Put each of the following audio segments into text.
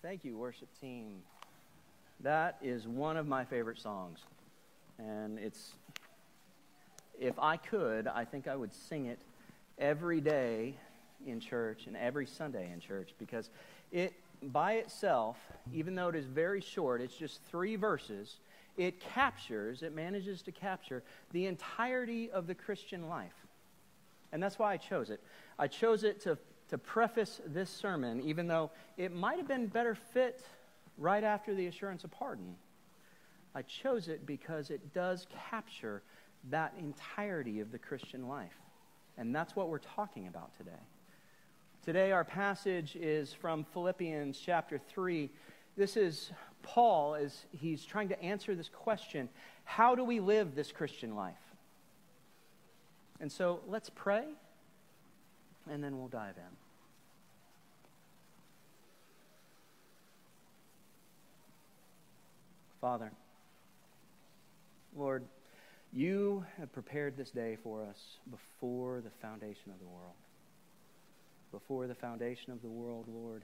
Thank you, worship team. That is one of my favorite songs. And it's, if I could, I think I would sing it every day in church and every Sunday in church because it, by itself, even though it is very short, it's just three verses, it captures, it manages to capture the entirety of the Christian life. And that's why I chose it. I chose it to to preface this sermon, even though it might have been better fit right after the assurance of pardon. I chose it because it does capture that entirety of the Christian life. And that's what we're talking about today. Today, our passage is from Philippians chapter 3. This is Paul as he's trying to answer this question how do we live this Christian life? And so let's pray and then we'll dive in. Father, Lord, you have prepared this day for us before the foundation of the world. Before the foundation of the world, Lord,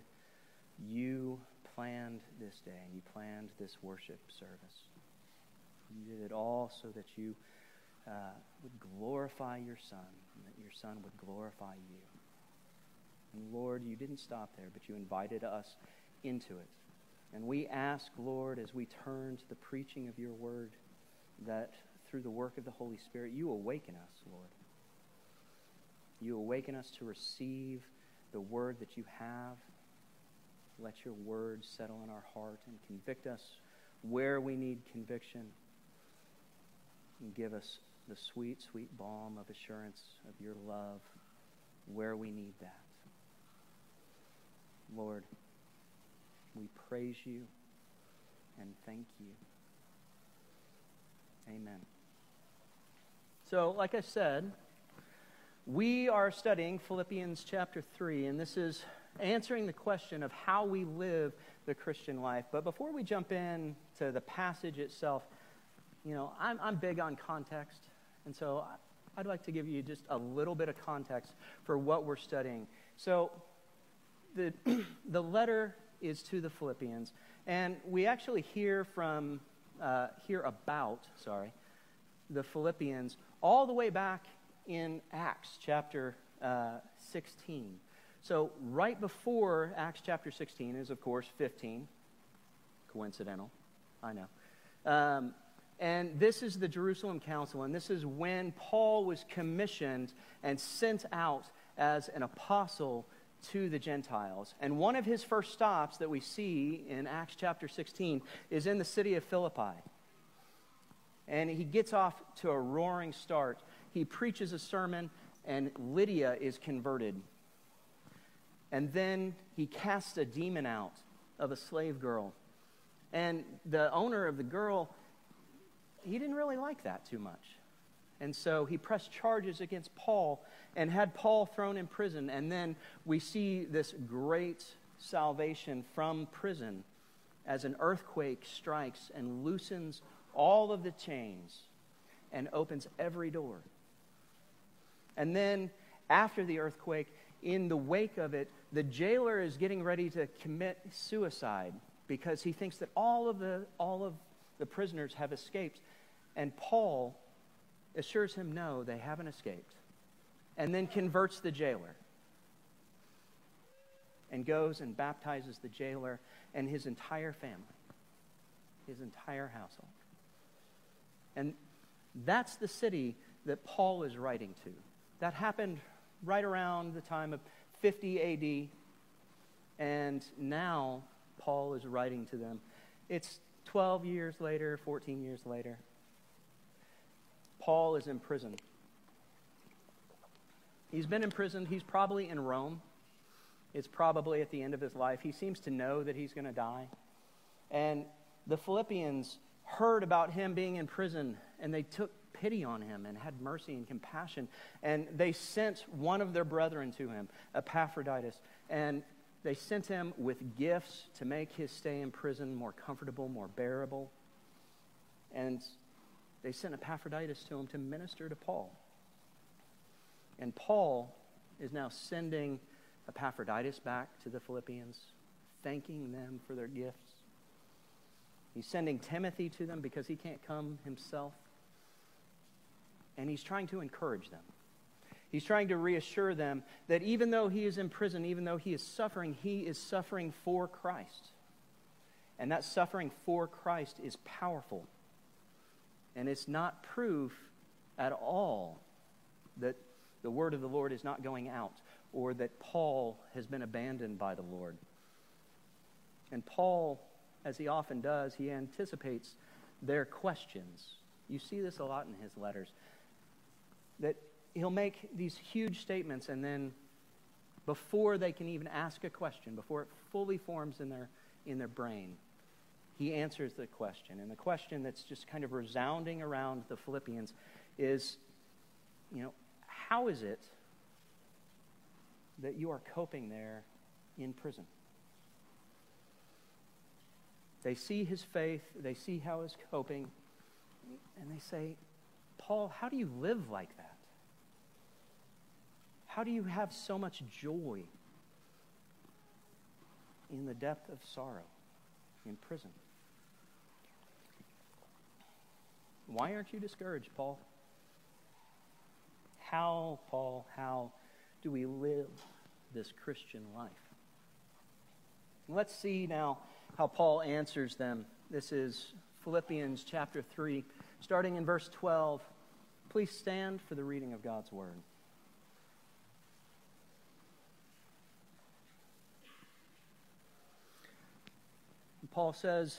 you planned this day and you planned this worship service. You did it all so that you uh, would glorify your Son, and that your Son would glorify you. And Lord, you didn't stop there, but you invited us into it. And we ask, Lord, as we turn to the preaching of your word, that through the work of the Holy Spirit, you awaken us, Lord. You awaken us to receive the word that you have. Let your word settle in our heart and convict us where we need conviction. And give us the sweet, sweet balm of assurance of your love where we need that. Lord, we praise you and thank you. Amen. So, like I said, we are studying Philippians chapter 3, and this is answering the question of how we live the Christian life. But before we jump in to the passage itself, you know, I'm, I'm big on context, and so I'd like to give you just a little bit of context for what we're studying. So, the, the letter is to the Philippians. And we actually hear from, uh, hear about, sorry, the Philippians all the way back in Acts chapter uh, 16. So, right before Acts chapter 16 is, of course, 15. Coincidental, I know. Um, and this is the Jerusalem Council, and this is when Paul was commissioned and sent out as an apostle to the Gentiles. And one of his first stops that we see in Acts chapter 16 is in the city of Philippi. And he gets off to a roaring start. He preaches a sermon, and Lydia is converted. And then he casts a demon out of a slave girl. And the owner of the girl, he didn't really like that too much. And so he pressed charges against Paul and had Paul thrown in prison. And then we see this great salvation from prison as an earthquake strikes and loosens all of the chains and opens every door. And then after the earthquake, in the wake of it, the jailer is getting ready to commit suicide because he thinks that all of the, all of the prisoners have escaped. And Paul assures him, no, they haven't escaped and then converts the jailer and goes and baptizes the jailer and his entire family, his entire household. And that's the city that Paul is writing to. That happened right around the time of 50 AD, and now Paul is writing to them. It's 12 years later, 14 years later. Paul is in prison He's been imprisoned. He's probably in Rome. It's probably at the end of his life. He seems to know that he's going to die. And the Philippians heard about him being in prison, and they took pity on him and had mercy and compassion. And they sent one of their brethren to him, Epaphroditus. And they sent him with gifts to make his stay in prison more comfortable, more bearable. And they sent Epaphroditus to him to minister to Paul. And Paul is now sending Epaphroditus back to the Philippians, thanking them for their gifts. He's sending Timothy to them because he can't come himself. And he's trying to encourage them. He's trying to reassure them that even though he is in prison, even though he is suffering, he is suffering for Christ. And that suffering for Christ is powerful. And it's not proof at all that the word of the Lord is not going out or that Paul has been abandoned by the Lord. And Paul, as he often does, he anticipates their questions. You see this a lot in his letters. That he'll make these huge statements and then before they can even ask a question, before it fully forms in their, in their brain, he answers the question. And the question that's just kind of resounding around the Philippians is, you know, how is it that you are coping there in prison? They see his faith, they see how he's coping, and they say, Paul, how do you live like that? How do you have so much joy in the depth of sorrow in prison? Why aren't you discouraged, Paul? How, Paul, how do we live this Christian life? Let's see now how Paul answers them. This is Philippians chapter 3, starting in verse 12. Please stand for the reading of God's word. Paul says,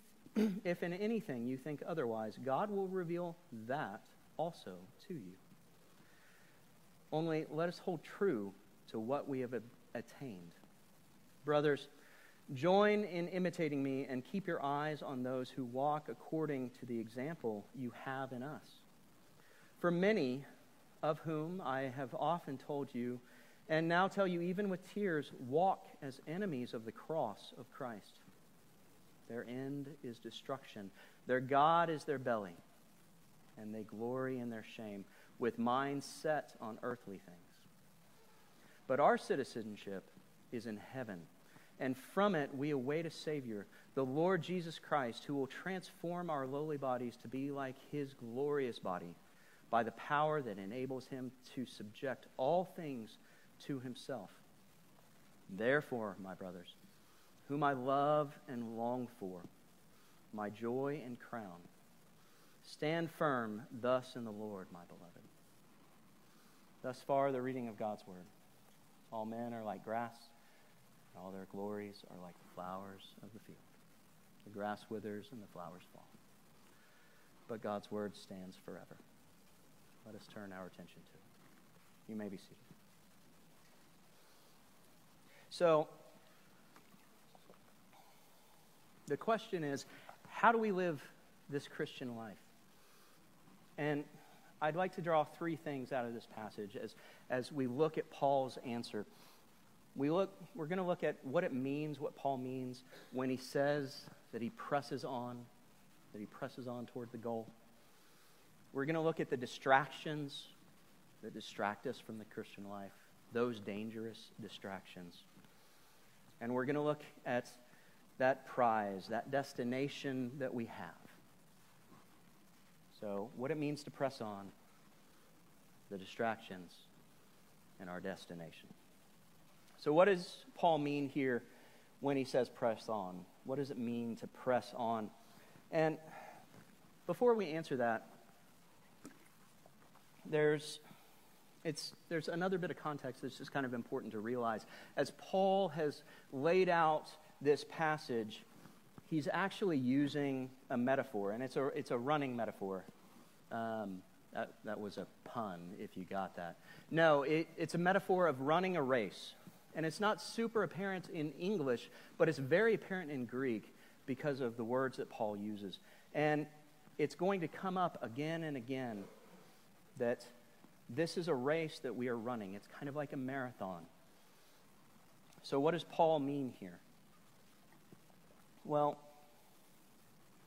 if in anything you think otherwise, God will reveal that also to you. Only let us hold true to what we have attained. Brothers, join in imitating me and keep your eyes on those who walk according to the example you have in us. For many of whom I have often told you, and now tell you even with tears, walk as enemies of the cross of Christ. Their end is destruction. Their God is their belly, and they glory in their shame, with minds set on earthly things. But our citizenship is in heaven, and from it we await a Savior, the Lord Jesus Christ, who will transform our lowly bodies to be like his glorious body by the power that enables him to subject all things to himself. Therefore, my brothers, whom I love and long for, my joy and crown. Stand firm thus in the Lord, my beloved. Thus far, the reading of God's word. All men are like grass, and all their glories are like the flowers of the field. The grass withers and the flowers fall. But God's word stands forever. Let us turn our attention to it. You may be seated. So, the question is how do we live this Christian life? And I'd like to draw three things out of this passage as, as we look at Paul's answer. We look, we're going to look at what it means, what Paul means when he says that he presses on, that he presses on toward the goal. We're going to look at the distractions that distract us from the Christian life, those dangerous distractions. And we're going to look at that prize, that destination that we have. So, what it means to press on, the distractions, and our destination. So, what does Paul mean here when he says press on? What does it mean to press on? And before we answer that, there's it's, there's another bit of context that's just kind of important to realize. As Paul has laid out this passage, he's actually using a metaphor, and it's a, it's a running metaphor. Um, that, that was a pun, if you got that. No, it, it's a metaphor of running a race. And it's not super apparent in English, but it's very apparent in Greek because of the words that Paul uses. And it's going to come up again and again that this is a race that we are running. It's kind of like a marathon. So, what does Paul mean here? Well,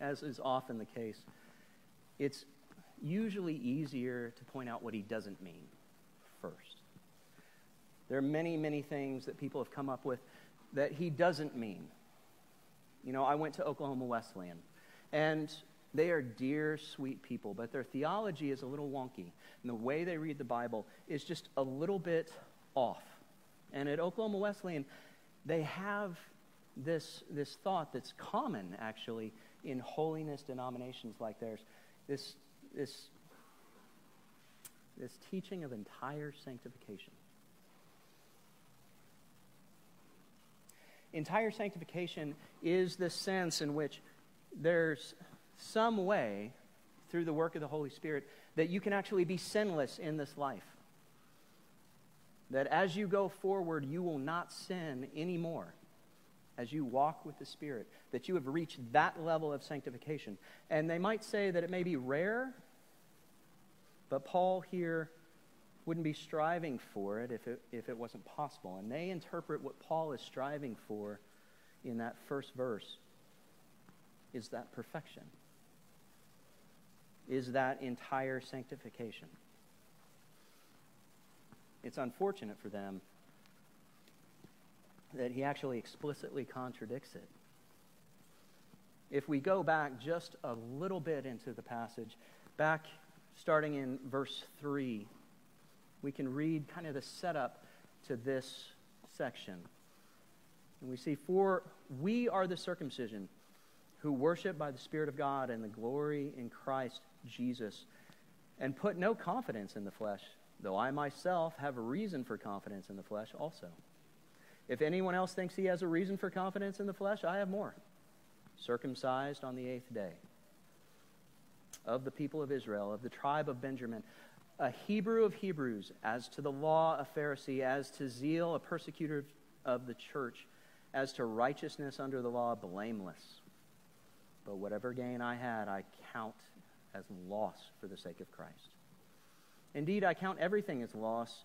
as is often the case, it's usually easier to point out what he doesn't mean first. There are many, many things that people have come up with that he doesn't mean. You know, I went to Oklahoma Wesleyan, and they are dear, sweet people, but their theology is a little wonky. And the way they read the Bible is just a little bit off. And at Oklahoma Wesleyan, they have this, this thought that's common, actually, in holiness denominations like theirs. This, this, this teaching of entire sanctification. Entire sanctification is the sense in which there's some way through the work of the Holy Spirit that you can actually be sinless in this life. That as you go forward, you will not sin anymore as you walk with the Spirit, that you have reached that level of sanctification. And they might say that it may be rare, but Paul here wouldn't be striving for it if it, if it wasn't possible. And they interpret what Paul is striving for in that first verse is that perfection is that entire sanctification. It's unfortunate for them that he actually explicitly contradicts it. If we go back just a little bit into the passage, back starting in verse 3, we can read kind of the setup to this section. And we see, For we are the circumcision who worship by the Spirit of God and the glory in Christ Jesus, and put no confidence in the flesh, though I myself have a reason for confidence in the flesh also. If anyone else thinks he has a reason for confidence in the flesh, I have more. Circumcised on the eighth day, of the people of Israel, of the tribe of Benjamin, a Hebrew of Hebrews, as to the law, a Pharisee, as to zeal, a persecutor of the church, as to righteousness under the law, blameless. But whatever gain I had, I count as loss for the sake of Christ. Indeed, I count everything as loss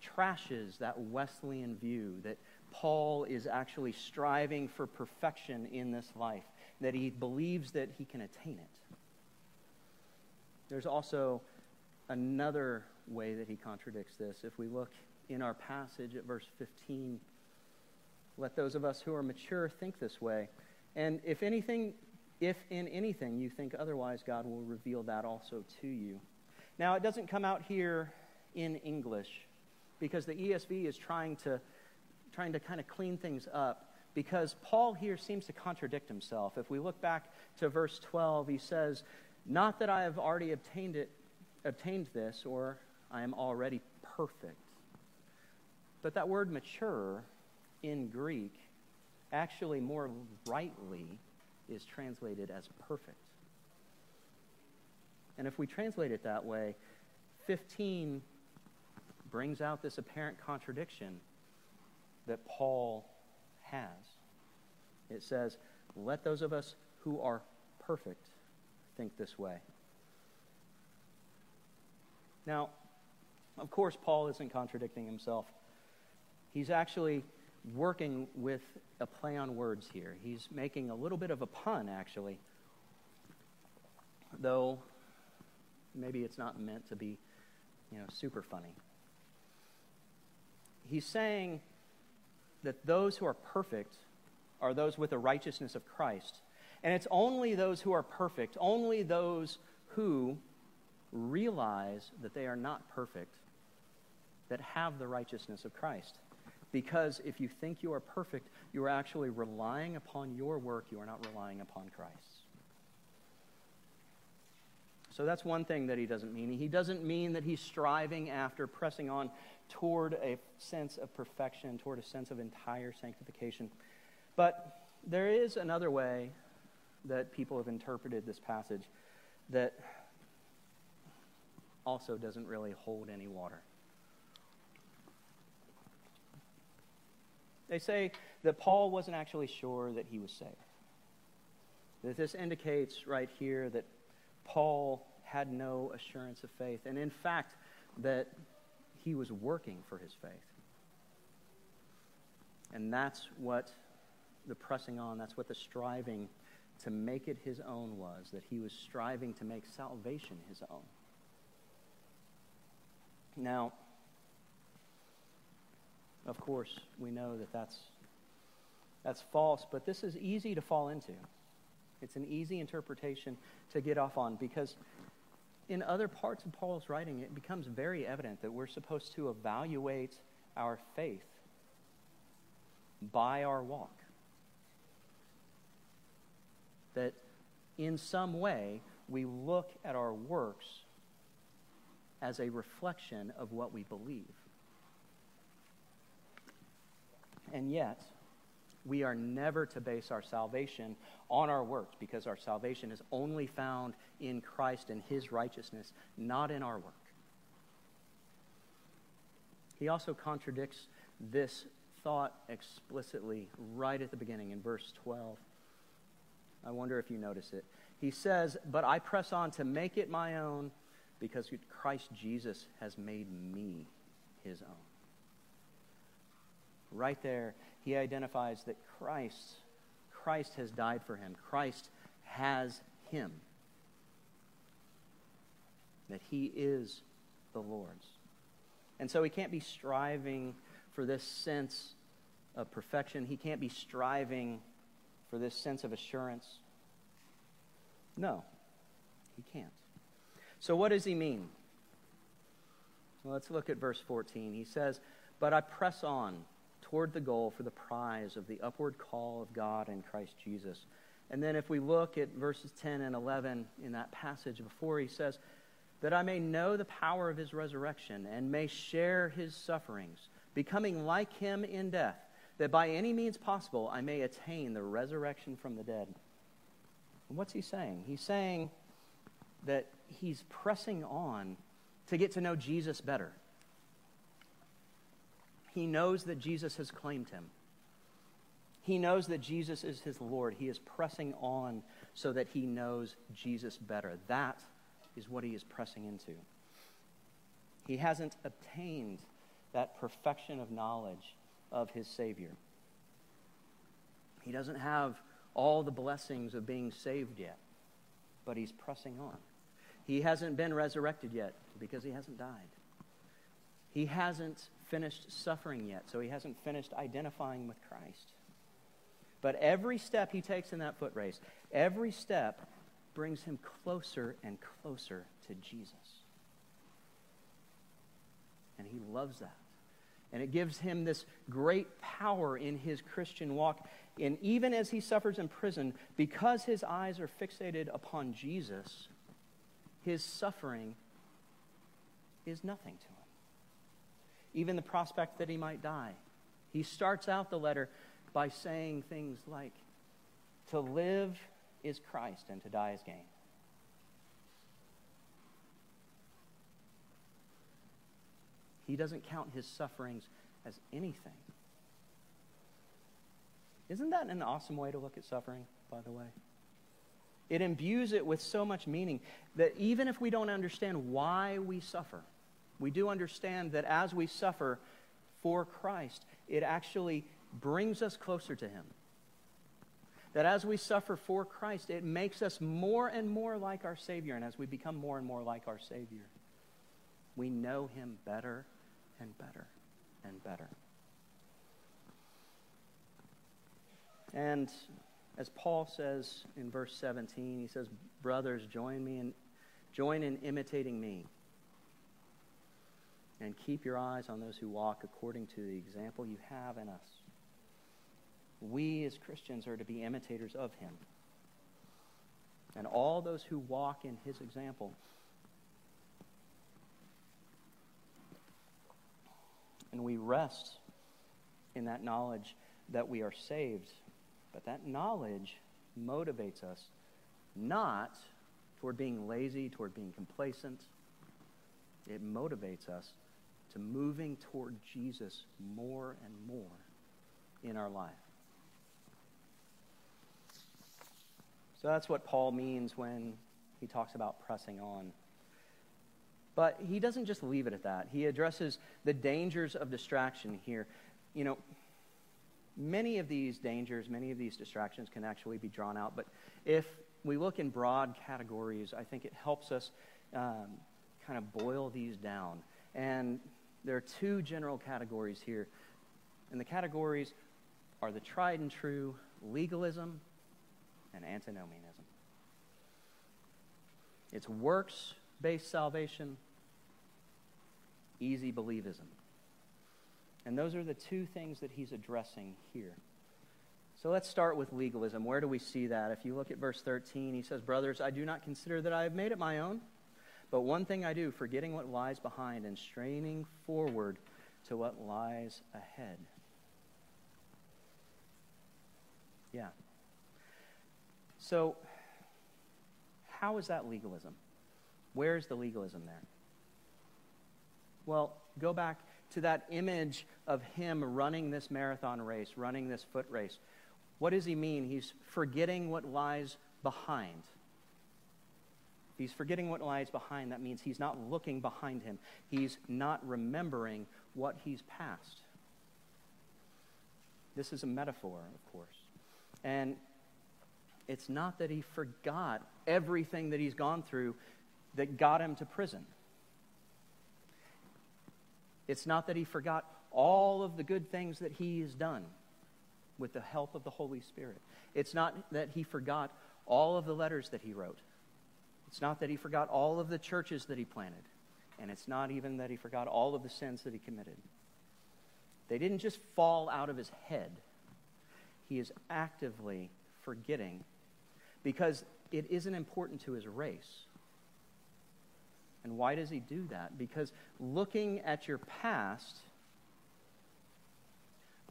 trashes that Wesleyan view that Paul is actually striving for perfection in this life, that he believes that he can attain it. There's also another way that he contradicts this. If we look in our passage at verse 15, let those of us who are mature think this way. And if anything, if in anything you think otherwise, God will reveal that also to you. Now, it doesn't come out here in English because the ESV is trying to, trying to kind of clean things up because Paul here seems to contradict himself. If we look back to verse 12, he says, Not that I have already obtained it, obtained this, or I am already perfect. But that word mature in Greek actually more rightly is translated as perfect. And if we translate it that way, 15 brings out this apparent contradiction that Paul has. It says, Let those of us who are perfect think this way. Now, of course, Paul isn't contradicting himself. He's actually working with a play on words here. He's making a little bit of a pun, actually, though maybe it's not meant to be, you know, super funny. He's saying that those who are perfect are those with the righteousness of Christ. And it's only those who are perfect, only those who realize that they are not perfect, that have the righteousness of Christ. Because if you think you are perfect, you are actually relying upon your work, you are not relying upon Christ. So that's one thing that he doesn't mean. He doesn't mean that he's striving after pressing on toward a sense of perfection, toward a sense of entire sanctification. But there is another way that people have interpreted this passage that also doesn't really hold any water. They say that Paul wasn't actually sure that he was saved. That this indicates right here that Paul had no assurance of faith, and in fact, that he was working for his faith. And that's what the pressing on, that's what the striving to make it his own was, that he was striving to make salvation his own. Now, of course, we know that that's, that's false, but this is easy to fall into. It's an easy interpretation to get off on because in other parts of Paul's writing, it becomes very evident that we're supposed to evaluate our faith by our walk. That in some way, we look at our works as a reflection of what we believe. And yet, we are never to base our salvation on our works because our salvation is only found in Christ and his righteousness, not in our work. He also contradicts this thought explicitly right at the beginning in verse 12. I wonder if you notice it. He says, But I press on to make it my own because Christ Jesus has made me his own. Right there, he identifies that Christ, Christ has died for him. Christ has him. That he is the Lord's. And so he can't be striving for this sense of perfection. He can't be striving for this sense of assurance. No, he can't. So, what does he mean? Well, let's look at verse 14. He says, But I press on toward the goal for the prize of the upward call of God in Christ Jesus. And then, if we look at verses 10 and 11 in that passage before, he says, That I may know the power of his resurrection and may share his sufferings, becoming like him in death, that by any means possible I may attain the resurrection from the dead. And what's he saying? He's saying that he's pressing on to get to know Jesus better. He knows that Jesus has claimed him. He knows that Jesus is his Lord. He is pressing on so that he knows Jesus better. That is what he is pressing into. He hasn't obtained that perfection of knowledge of his Savior. He doesn't have all the blessings of being saved yet, but he's pressing on. He hasn't been resurrected yet because he hasn't died. He hasn't finished suffering yet, so he hasn't finished identifying with Christ. But every step he takes in that foot race, every step brings him closer and closer to Jesus. And he loves that. And it gives him this great power in his Christian walk. And even as he suffers in prison, because his eyes are fixated upon Jesus, his suffering is nothing to him. Even the prospect that he might die. He starts out the letter by saying things like, To live is Christ, and to die is gain. He doesn't count his sufferings as anything. Isn't that an awesome way to look at suffering, by the way? It imbues it with so much meaning that even if we don't understand why we suffer, we do understand that as we suffer for Christ, it actually brings us closer to Him. That as we suffer for Christ, it makes us more and more like our Savior. And as we become more and more like our Savior, we know Him better and better and better. And as Paul says in verse 17, he says, Brothers, join me in join in imitating me. And keep your eyes on those who walk according to the example you have in us. We as Christians are to be imitators of him. And all those who walk in his example. And we rest in that knowledge that we are saved. But that knowledge motivates us not toward being lazy, toward being complacent. It motivates us to moving toward Jesus more and more in our life. So that's what Paul means when he talks about pressing on. But he doesn't just leave it at that. He addresses the dangers of distraction here. You know, many of these dangers, many of these distractions can actually be drawn out. But if we look in broad categories, I think it helps us um, kind of boil these down. And there are two general categories here. And the categories are the tried and true legalism and antinomianism. It's works based salvation, easy believism. And those are the two things that he's addressing here. So let's start with legalism. Where do we see that? If you look at verse 13, he says, Brothers, I do not consider that I have made it my own, but one thing I do, forgetting what lies behind and straining forward to what lies ahead. Yeah. So, how is that legalism? Where is the legalism there? Well, go back to that image of him running this marathon race, running this foot race. What does he mean? He's forgetting what lies behind. If he's forgetting what lies behind, that means he's not looking behind him. He's not remembering what he's passed. This is a metaphor, of course. And it's not that he forgot everything that he's gone through that got him to prison. It's not that he forgot all of the good things that he has done with the help of the Holy Spirit. It's not that he forgot all of the letters that he wrote. It's not that he forgot all of the churches that he planted. And it's not even that he forgot all of the sins that he committed. They didn't just fall out of his head. He is actively forgetting because it isn't important to his race. And why does he do that? Because looking at your past,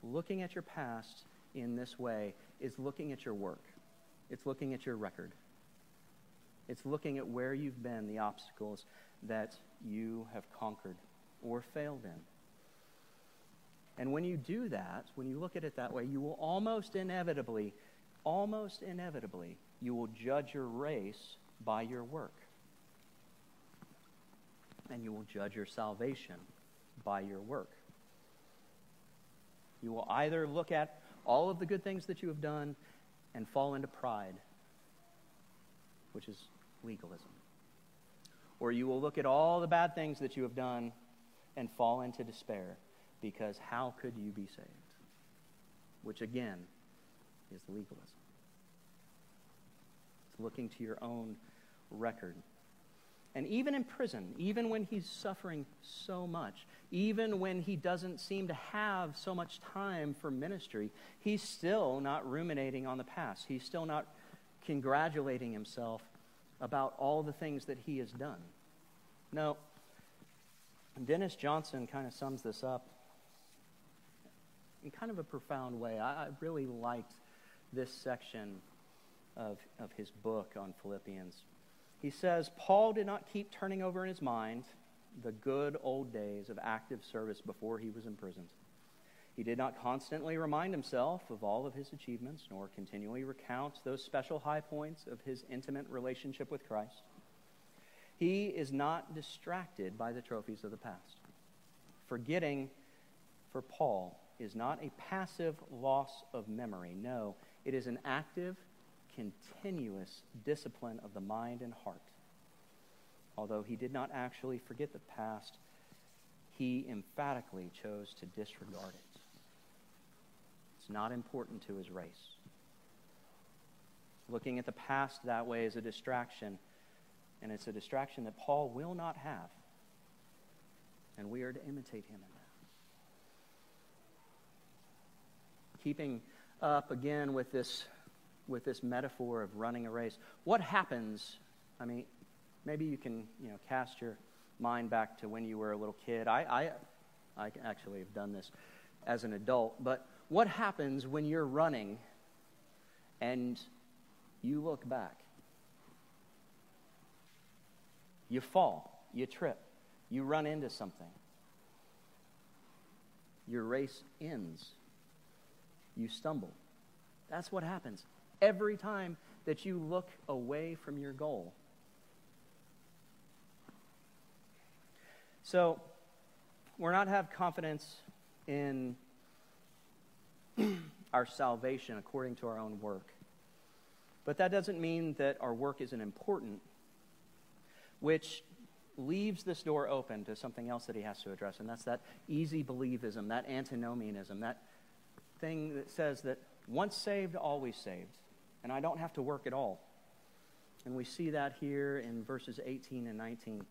looking at your past in this way is looking at your work. It's looking at your record. It's looking at where you've been, the obstacles that you have conquered or failed in. And when you do that, when you look at it that way, you will almost inevitably, almost inevitably, you will judge your race by your work and you will judge your salvation by your work. You will either look at all of the good things that you have done and fall into pride, which is legalism. Or you will look at all the bad things that you have done and fall into despair because how could you be saved? Which again is legalism. Looking to your own record and even in prison, even when he's suffering so much, even when he doesn't seem to have so much time for ministry, he's still not ruminating on the past. He's still not congratulating himself about all the things that he has done. No, Dennis Johnson kind of sums this up in kind of a profound way. I, I really liked this section of, of his book on Philippians he says, Paul did not keep turning over in his mind the good old days of active service before he was imprisoned. He did not constantly remind himself of all of his achievements, nor continually recount those special high points of his intimate relationship with Christ. He is not distracted by the trophies of the past. Forgetting for Paul is not a passive loss of memory. No, it is an active continuous discipline of the mind and heart. Although he did not actually forget the past, he emphatically chose to disregard it. It's not important to his race. Looking at the past that way is a distraction, and it's a distraction that Paul will not have. And we are to imitate him in that. Keeping up again with this, with this metaphor of running a race. What happens? I mean, maybe you can you know, cast your mind back to when you were a little kid. I, I, I actually have done this as an adult. But what happens when you're running and you look back? You fall, you trip, you run into something. Your race ends. You stumble. That's what happens every time that you look away from your goal. So, we're not have confidence in our salvation according to our own work. But that doesn't mean that our work isn't important, which leaves this door open to something else that he has to address, and that's that easy believism, that antinomianism, that thing that says that once saved, always saved, and I don't have to work at all. And we see that here in verses 18 and 19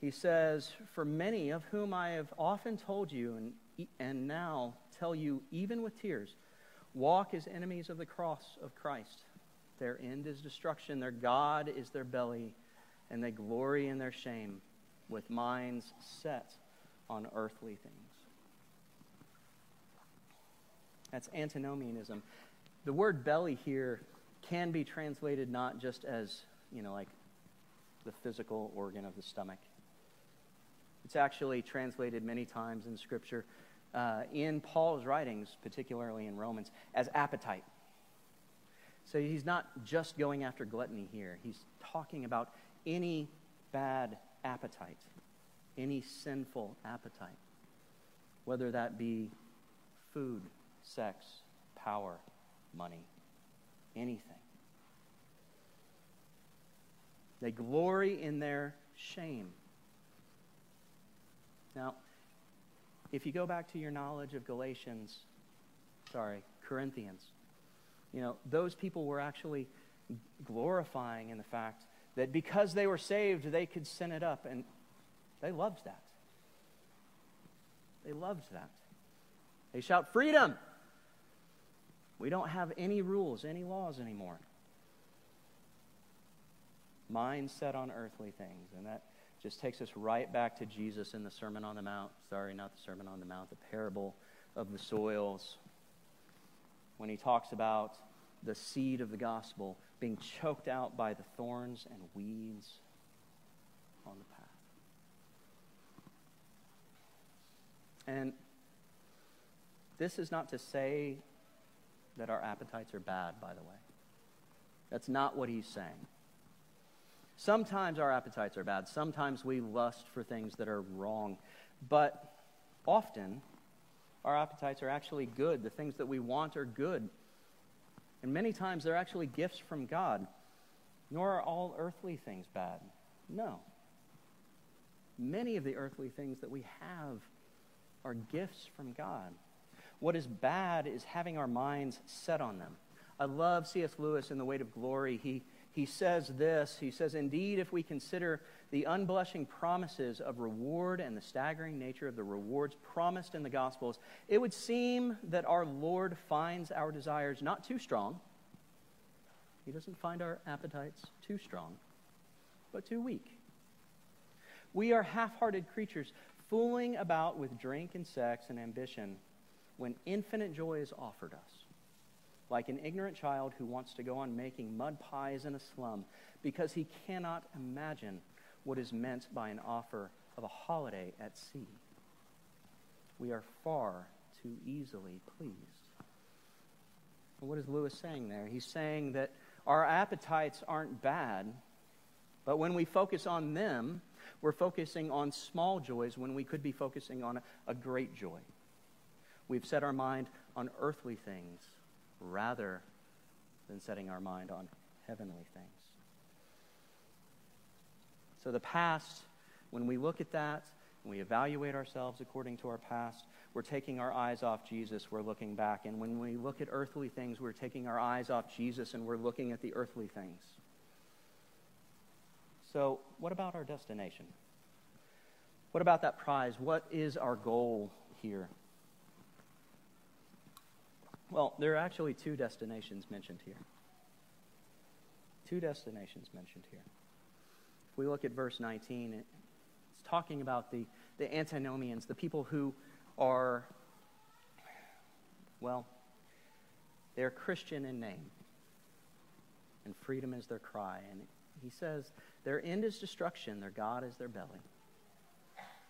he says, For many of whom I have often told you, and, and now tell you even with tears, walk as enemies of the cross of Christ. Their end is destruction, their God is their belly, and they glory in their shame with minds set on earthly things. That's antinomianism. The word belly here can be translated not just as, you know, like the physical organ of the stomach. It's actually translated many times in Scripture, uh, in Paul's writings, particularly in Romans, as appetite. So he's not just going after gluttony here, he's talking about any bad appetite, any sinful appetite, whether that be food, sex, power, money, anything. They glory in their shame. Now, if you go back to your knowledge of Galatians, sorry, Corinthians, you know, those people were actually glorifying in the fact that because they were saved, they could sin it up. And they loved that. They loved that. They shout, freedom! We don't have any rules, any laws anymore. Mind set on earthly things. And that just takes us right back to Jesus in the Sermon on the Mount. Sorry, not the Sermon on the Mount, the parable of the soils. When he talks about the seed of the gospel being choked out by the thorns and weeds on the path. And this is not to say that our appetites are bad, by the way. That's not what he's saying. Sometimes our appetites are bad. Sometimes we lust for things that are wrong. But often, our appetites are actually good. The things that we want are good. And many times, they're actually gifts from God. Nor are all earthly things bad. No. Many of the earthly things that we have are gifts from God. What is bad is having our minds set on them. I love C.S. Lewis in The Weight of Glory. He he says this He says, Indeed, if we consider the unblushing promises of reward and the staggering nature of the rewards promised in the Gospels, it would seem that our Lord finds our desires not too strong. He doesn't find our appetites too strong, but too weak. We are half hearted creatures, fooling about with drink and sex and ambition when infinite joy is offered us like an ignorant child who wants to go on making mud pies in a slum because he cannot imagine what is meant by an offer of a holiday at sea. We are far too easily pleased. What is Lewis saying there? He's saying that our appetites aren't bad, but when we focus on them, we're focusing on small joys when we could be focusing on a great joy. We've set our mind on earthly things rather than setting our mind on heavenly things. So, the past, when we look at that, and we evaluate ourselves according to our past, we're taking our eyes off Jesus, we're looking back. And when we look at earthly things, we're taking our eyes off Jesus and we're looking at the earthly things. So, what about our destination? What about that prize? What is our goal here? Well, there are actually two destinations mentioned here. Two destinations mentioned here. If we look at verse 19, it's talking about the, the antinomians, the people who are, well, they're Christian in name, and freedom is their cry. And he says, Their end is destruction, their God is their belly,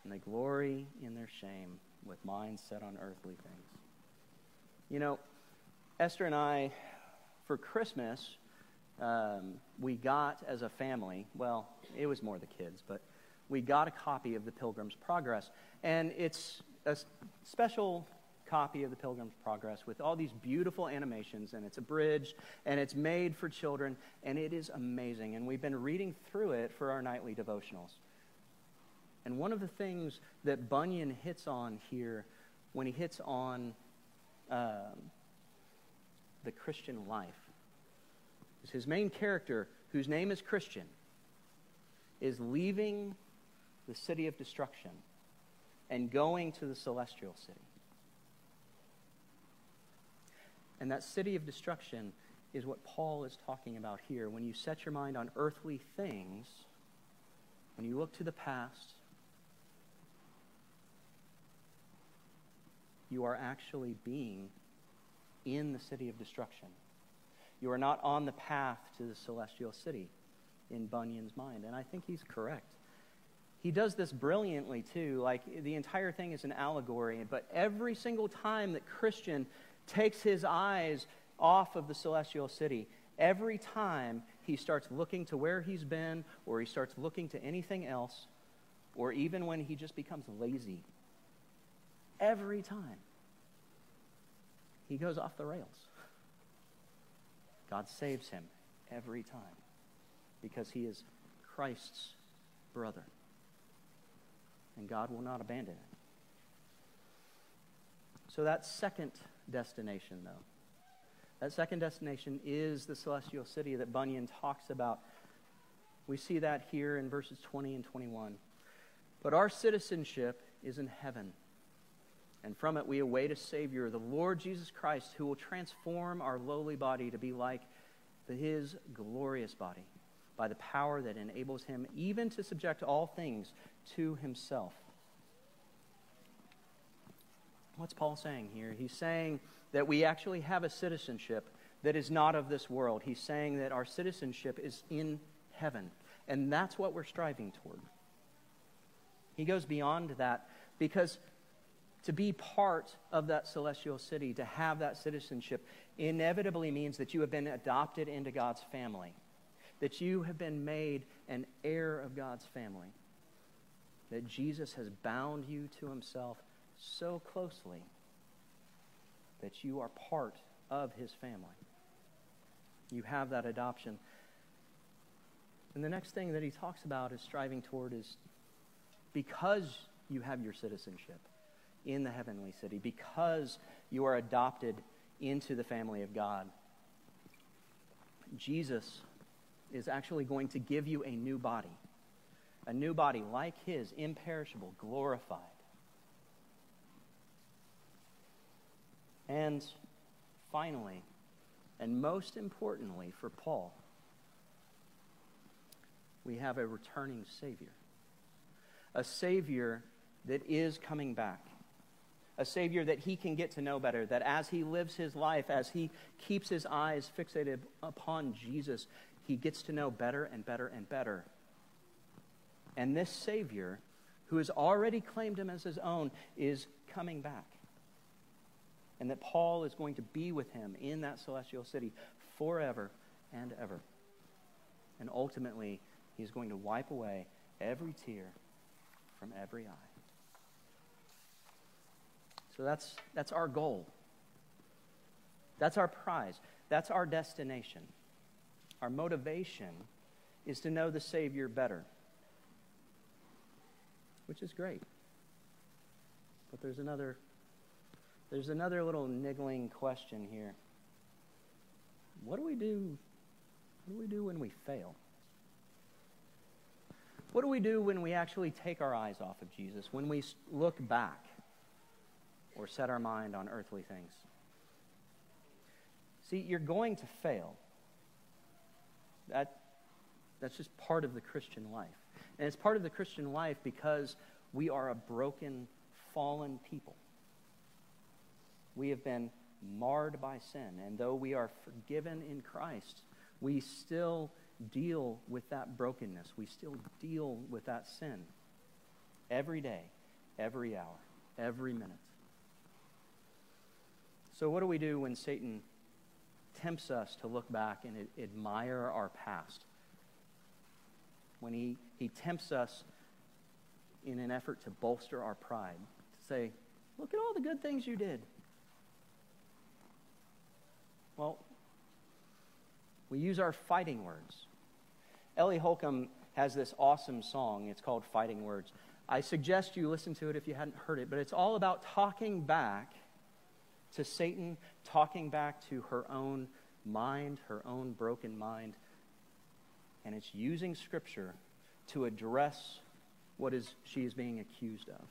and they glory in their shame with minds set on earthly things. You know, Esther and I, for Christmas, um, we got as a family, well, it was more the kids, but we got a copy of the Pilgrim's Progress. And it's a special copy of the Pilgrim's Progress with all these beautiful animations, and it's abridged, and it's made for children, and it is amazing. And we've been reading through it for our nightly devotionals. And one of the things that Bunyan hits on here when he hits on um, the Christian life is his main character, whose name is Christian, is leaving the city of destruction and going to the celestial city. And that city of destruction is what Paul is talking about here. When you set your mind on earthly things, when you look to the past, you are actually being in the city of destruction. You are not on the path to the celestial city in Bunyan's mind. And I think he's correct. He does this brilliantly, too. Like, the entire thing is an allegory. But every single time that Christian takes his eyes off of the celestial city, every time he starts looking to where he's been, or he starts looking to anything else, or even when he just becomes lazy, every time he goes off the rails. God saves him every time because he is Christ's brother. And God will not abandon it. So that second destination, though, that second destination is the celestial city that Bunyan talks about. We see that here in verses 20 and 21. But our citizenship is in heaven and from it we await a Savior, the Lord Jesus Christ, who will transform our lowly body to be like his glorious body by the power that enables him even to subject all things to himself. What's Paul saying here? He's saying that we actually have a citizenship that is not of this world. He's saying that our citizenship is in heaven, and that's what we're striving toward. He goes beyond that because to be part of that celestial city, to have that citizenship, inevitably means that you have been adopted into God's family, that you have been made an heir of God's family, that Jesus has bound you to himself so closely that you are part of his family. You have that adoption. And the next thing that he talks about is striving toward is because you have your citizenship in the heavenly city because you are adopted into the family of God. Jesus is actually going to give you a new body, a new body like his, imperishable, glorified. And finally, and most importantly for Paul, we have a returning Savior. A Savior that is coming back a Savior that he can get to know better, that as he lives his life, as he keeps his eyes fixated upon Jesus, he gets to know better and better and better. And this Savior, who has already claimed him as his own, is coming back. And that Paul is going to be with him in that celestial city forever and ever. And ultimately, he's going to wipe away every tear from every eye. So that's, that's our goal. That's our prize. That's our destination. Our motivation is to know the Savior better, which is great. But there's another, there's another little niggling question here. What do we do? What do we do when we fail? What do we do when we actually take our eyes off of Jesus, when we look back or set our mind on earthly things? See, you're going to fail. That, that's just part of the Christian life. And it's part of the Christian life because we are a broken, fallen people. We have been marred by sin. And though we are forgiven in Christ, we still deal with that brokenness. We still deal with that sin every day, every hour, every minute. So, what do we do when Satan tempts us to look back and admire our past? When he, he tempts us in an effort to bolster our pride, to say, Look at all the good things you did. Well, we use our fighting words. Ellie Holcomb has this awesome song. It's called Fighting Words. I suggest you listen to it if you hadn't heard it, but it's all about talking back to Satan, talking back to her own mind, her own broken mind. And it's using Scripture to address what is, she is being accused of.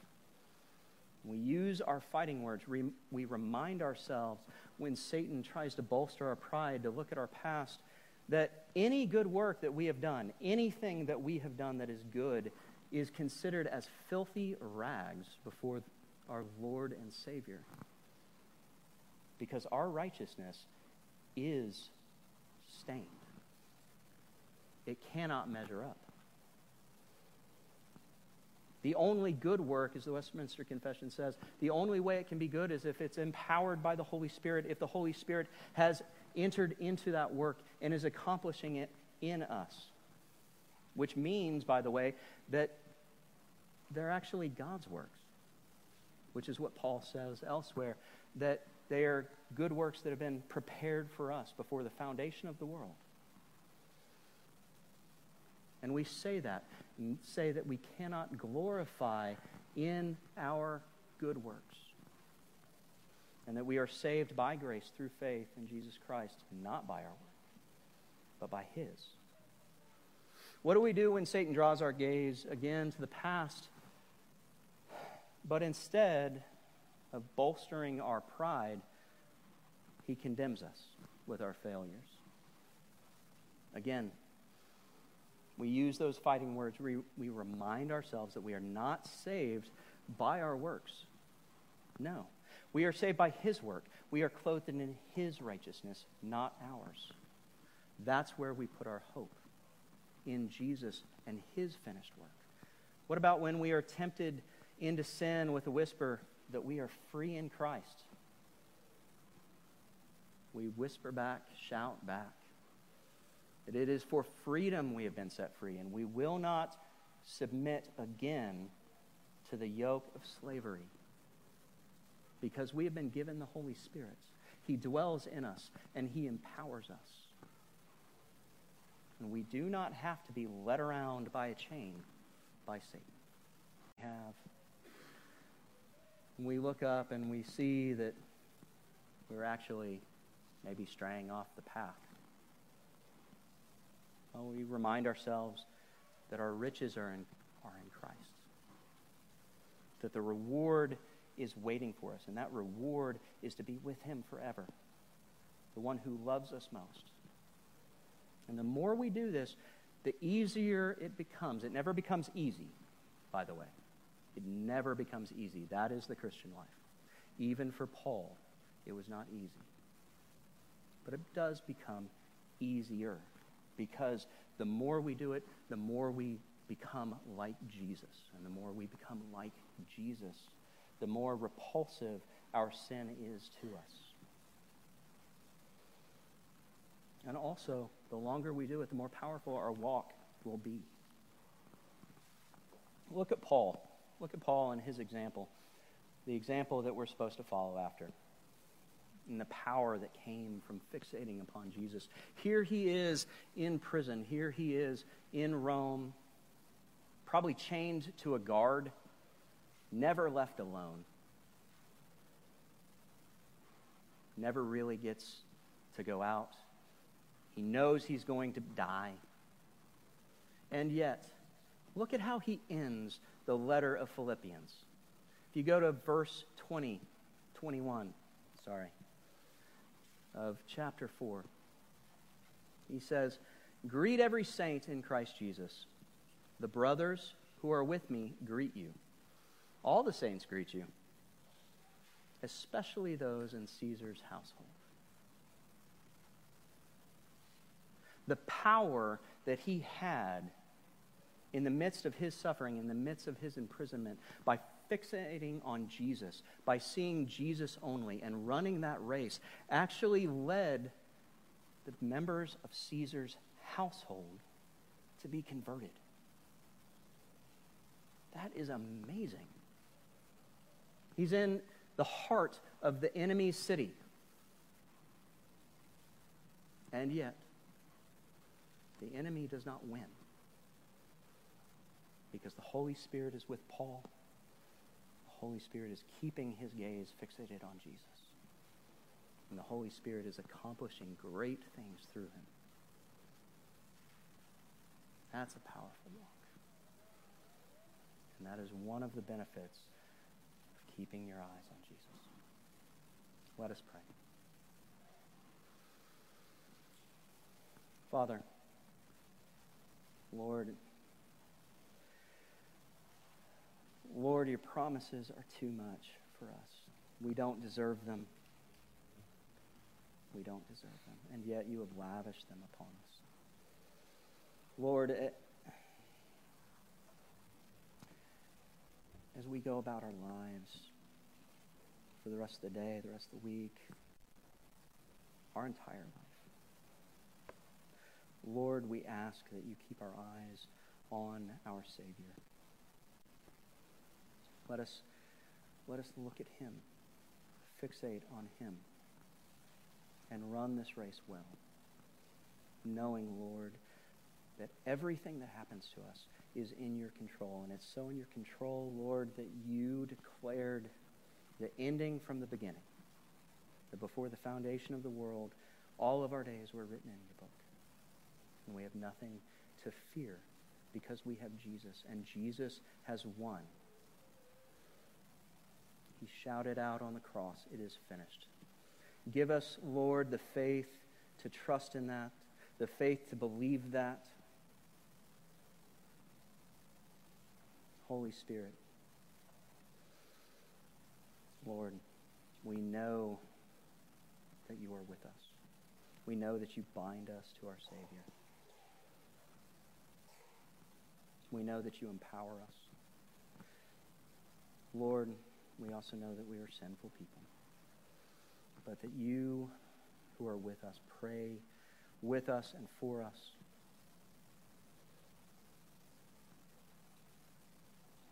We use our fighting words. We remind ourselves when Satan tries to bolster our pride to look at our past that any good work that we have done, anything that we have done that is good, is considered as filthy rags before our Lord and Savior. Because our righteousness is stained, it cannot measure up. The only good work, as the Westminster Confession says, the only way it can be good is if it's empowered by the Holy Spirit, if the Holy Spirit has entered into that work and is accomplishing it in us. Which means, by the way, that they're actually God's works, which is what Paul says elsewhere, that they are good works that have been prepared for us before the foundation of the world. And we say that, say that we cannot glorify in our good works and that we are saved by grace through faith in Jesus Christ, not by our work, but by His. What do we do when Satan draws our gaze again to the past, but instead of bolstering our pride, he condemns us with our failures? Again, we use those fighting words. We, we remind ourselves that we are not saved by our works. No. We are saved by His work. We are clothed in His righteousness, not ours. That's where we put our hope in Jesus and His finished work. What about when we are tempted into sin with a whisper that we are free in Christ? We whisper back, shout back, that it is for freedom we have been set free, and we will not submit again to the yoke of slavery because we have been given the Holy Spirit. He dwells in us and He empowers us. And we do not have to be led around by a chain by Satan. We have. We look up and we see that we're actually maybe straying off the path. Well, we remind ourselves that our riches are in, are in Christ, that the reward is waiting for us, and that reward is to be with Him forever, the one who loves us most. And the more we do this, the easier it becomes. It never becomes easy, by the way. It never becomes easy. That is the Christian life. Even for Paul, it was not easy. But it does become easier because the more we do it, the more we become like Jesus. And the more we become like Jesus, the more repulsive our sin is to us. And also, the longer we do it, the more powerful our walk will be. Look at Paul. Look at Paul and his example, the example that we're supposed to follow after, and the power that came from fixating upon Jesus. Here he is in prison. Here he is in Rome, probably chained to a guard never left alone, never really gets to go out. He knows he's going to die. And yet, look at how he ends the letter of Philippians. If you go to verse 20, 21, sorry, of chapter 4, he says, Greet every saint in Christ Jesus. The brothers who are with me greet you. All the saints greet you, especially those in Caesar's household. The power that he had in the midst of his suffering, in the midst of his imprisonment, by fixating on Jesus, by seeing Jesus only and running that race, actually led the members of Caesar's household to be converted. That is amazing. He's in the heart of the enemy's city. And yet, the enemy does not win because the Holy Spirit is with Paul. The Holy Spirit is keeping his gaze fixated on Jesus. And the Holy Spirit is accomplishing great things through him. That's a powerful walk. And that is one of the benefits of keeping your eyes on Jesus. Let us pray. Father, Lord, Lord, your promises are too much for us. We don't deserve them. We don't deserve them. And yet you have lavished them upon us. Lord, it, as we go about our lives for the rest of the day, the rest of the week, our entire life, Lord, we ask that you keep our eyes on our Savior. Let us, let us look at him, fixate on him, and run this race well, knowing, Lord, that everything that happens to us is in your control. And it's so in your control, Lord, that you declared the ending from the beginning. That before the foundation of the world, all of our days were written in your book. And we have nothing to fear because we have Jesus, and Jesus has won. He shouted out on the cross, It is finished. Give us, Lord, the faith to trust in that, the faith to believe that. Holy Spirit, Lord, we know that you are with us. We know that you bind us to our Savior. We know that you empower us. Lord, we also know that we are sinful people. But that you who are with us pray with us and for us.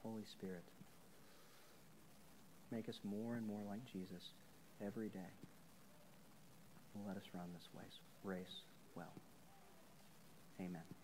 Holy Spirit, make us more and more like Jesus every day. Let us run this race well. Amen.